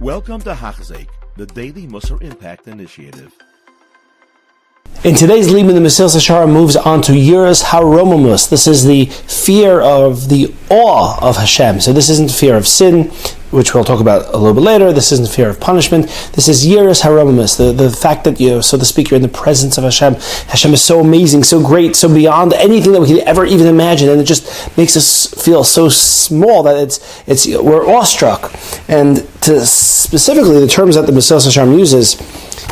Welcome to Hachzik, the Daily Musar Impact Initiative. In today's Liman, the Mesilas Yesharim moves on to Yiras Haromamus. This is the fear of the awe of Hashem. So this isn't fear of sin, which we'll talk about a little bit later. This isn't fear of punishment. This is Yiras Haromamus, the, the fact that you, so to speak, you're in the presence of Hashem. Hashem is so amazing, so great, so beyond anything that we could ever even imagine, and it just makes us feel so small that it's it's we're awestruck. And to specifically the terms that the Mesilas Yesharim uses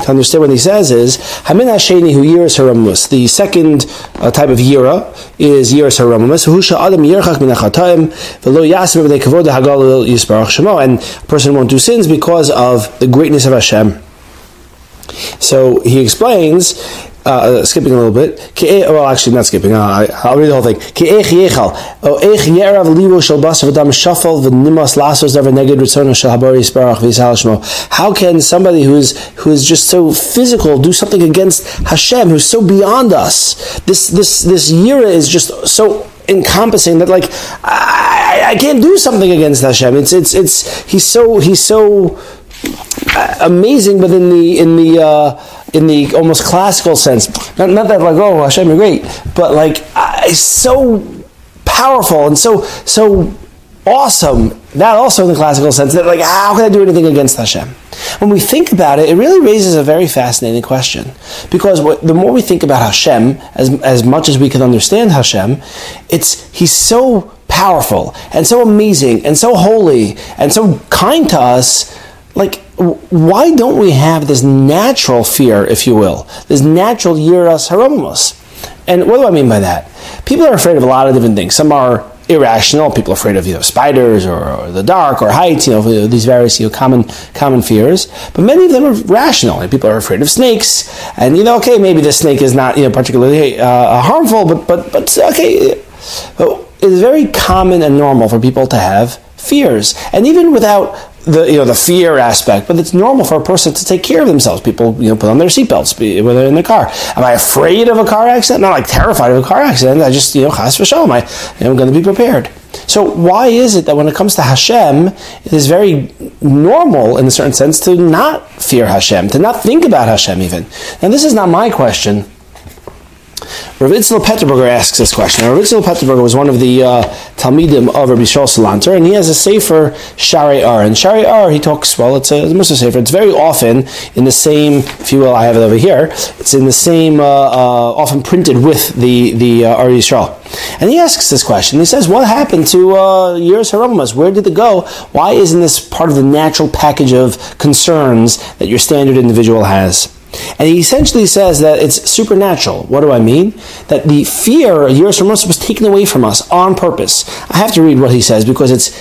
to understand what he says is Hamin Hasheni hu yiras haromamus. The second uh, type of yira is yiras haromamus. Hu adam yirchak min achatayim v'lo yasim b'nei kavod hagal yisbarach shemo. And a person won't do sins because of the greatness of Hashem. So he explains uh, uh, skipping a little bit. Well, actually, not skipping. Uh, I, will read the whole thing. How can somebody who's who is just so physical do something against Hashem, who's so beyond us? This this this yira is just so encompassing that like I, I can't do something against Hashem. It's it's it's he's so he's so uh, amazing, but in the in the uh, in the almost classical sense. Not, not that like oh Hashem you're great, but like uh, so powerful and so so awesome. That also in the classical sense that like how can I do anything against Hashem? When we think about it, it really raises a very fascinating question because the more we think about Hashem, as as much as we can understand Hashem, it's he's so powerful and so amazing and so holy and so kind to us like why don't we have this natural fear, if you will, this natural yiras haromamus? And what do I mean by that? People are afraid of a lot of different things. Some are irrational. People are afraid of you know spiders or, or, the dark or heights. You know these various you know common common fears. But many of them are rational. And people are afraid of snakes. And you know, okay, maybe the snake is not you know particularly uh, harmful, but but but okay. But it is very common and normal for people to have fears, and even without the you know the fear aspect, but it's normal for a person to take care of themselves. People you know put on their seatbelts when they're in the car. Am I afraid of a car accident? Not like terrified of a car accident. I just you know chas v'shalom. I am going to be prepared. So why is it that when it comes to Hashem, it is very normal in a certain sense to not fear Hashem, to not think about Hashem even? And this is not my question. Rav Itzel Peterburger asks this question. Rav Itzel Peterburger was one of the uh, Talmidim of Rabbi Shol Salanter, and he has a sefer Shaarei Ohr. And Shaarei Ohr, he talks, well, it's a, it's a Musar sefer. It's very often in the same, if you will, I have it over here, it's in the same, uh, uh, often printed with the, the uh. And he asks this question. He says, what happened to uh, Yiras Haromamus? Where did it go? Why isn't this part of the natural package of concerns that your standard individual has? And he essentially says that it's supernatural. What do I mean? That the fear, Yiras Ramos, was taken away from us on purpose. I have to read what he says because it's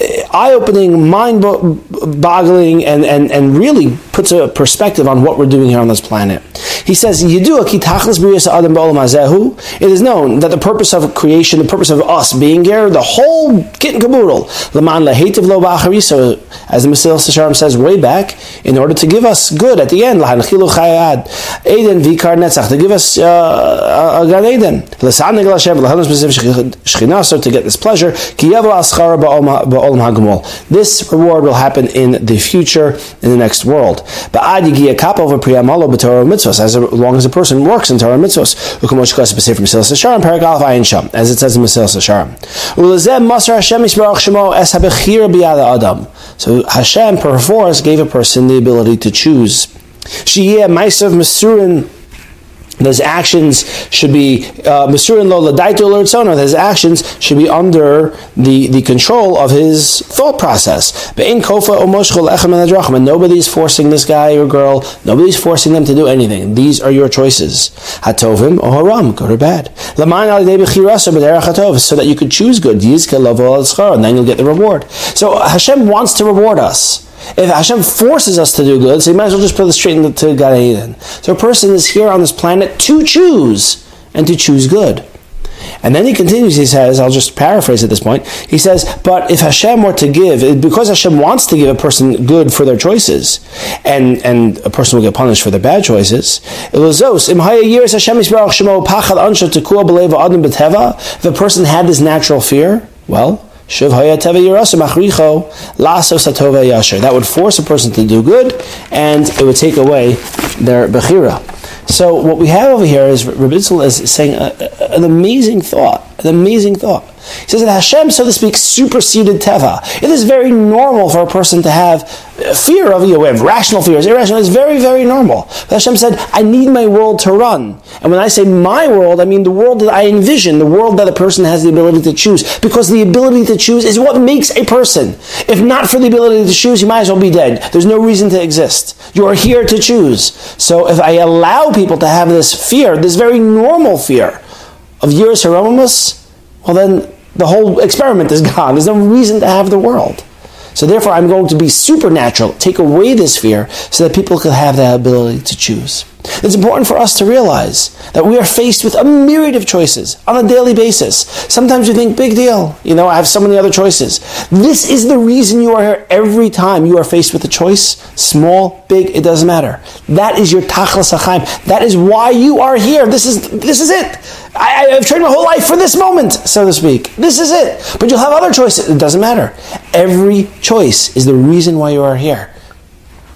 uh, eye-opening, mind-boggling, and, and, and really puts a perspective on what we're doing here on this planet. He says, It is known that the purpose of creation, the purpose of us being here, the whole kit and caboodle, so as the Mesilas Yesharim says way back, in order to give us good at the end, to give us uh, a Gan Eden, to get this pleasure, this reward will happen in the future, in the next world. As long as a person works in Torah mitzvos, as it says in Mesilas Yesharim. So Hashem perforce gave a person the ability to choose. Shiyeh Maisav Masurin his actions should be uh Masurin lo ladaito His actions should be under the, the control of his thought process. In kofa And nobody's forcing this guy or girl. Nobody's forcing them to do anything. These are your choices. Hatovim or haram, good or bad. So that you could choose good. And then you'll get the reward. So Hashem wants to reward us. If Hashem forces us to do good, so you might as well just put it straight into Gan Eden. So a person is here on this planet to choose and to choose good. And then he continues, he says, I'll just paraphrase at this point. He says, But if Hashem were to give, because Hashem wants to give a person good for their choices, and, and a person will get punished for their bad choices, if a person had this natural fear, well, That would force a person to do good, and it would take away their bechira. So what we have over here is Rabbi is saying an amazing thought, an amazing thought. He says that Hashem, so to speak, superseded Teva. It is very normal for a person to have fear of, you know, we have rational fears, irrational. It's very, very normal. But Hashem said, I need my world to run. And when I say my world, I mean the world that I envision, the world that a person has the ability to choose. Because the ability to choose is what makes a person. If not for the ability to choose, you might as well be dead. There's no reason to exist. You are here to choose. So if I allow people to have this fear, this very normal fear of Yiras Haromamus, well then the whole experiment is gone. There's no reason to have the world. So therefore, I'm going to be supernatural, take away this fear, so that people can have that ability to choose. It's important for us to realize that we are faced with a myriad of choices on a daily basis. Sometimes we think, big deal, you know, I have so many other choices. This is the reason you are here every time you are faced with a choice, small, big, it doesn't matter. That is your tachlis hachaim. That is why you are here. This is, this is it. I, have trained my whole life for this moment, so to speak. This is it. But you'll have other choices. It doesn't matter. Every choice is the reason why you are here.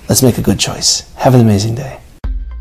Let's make a good choice. Have an amazing day.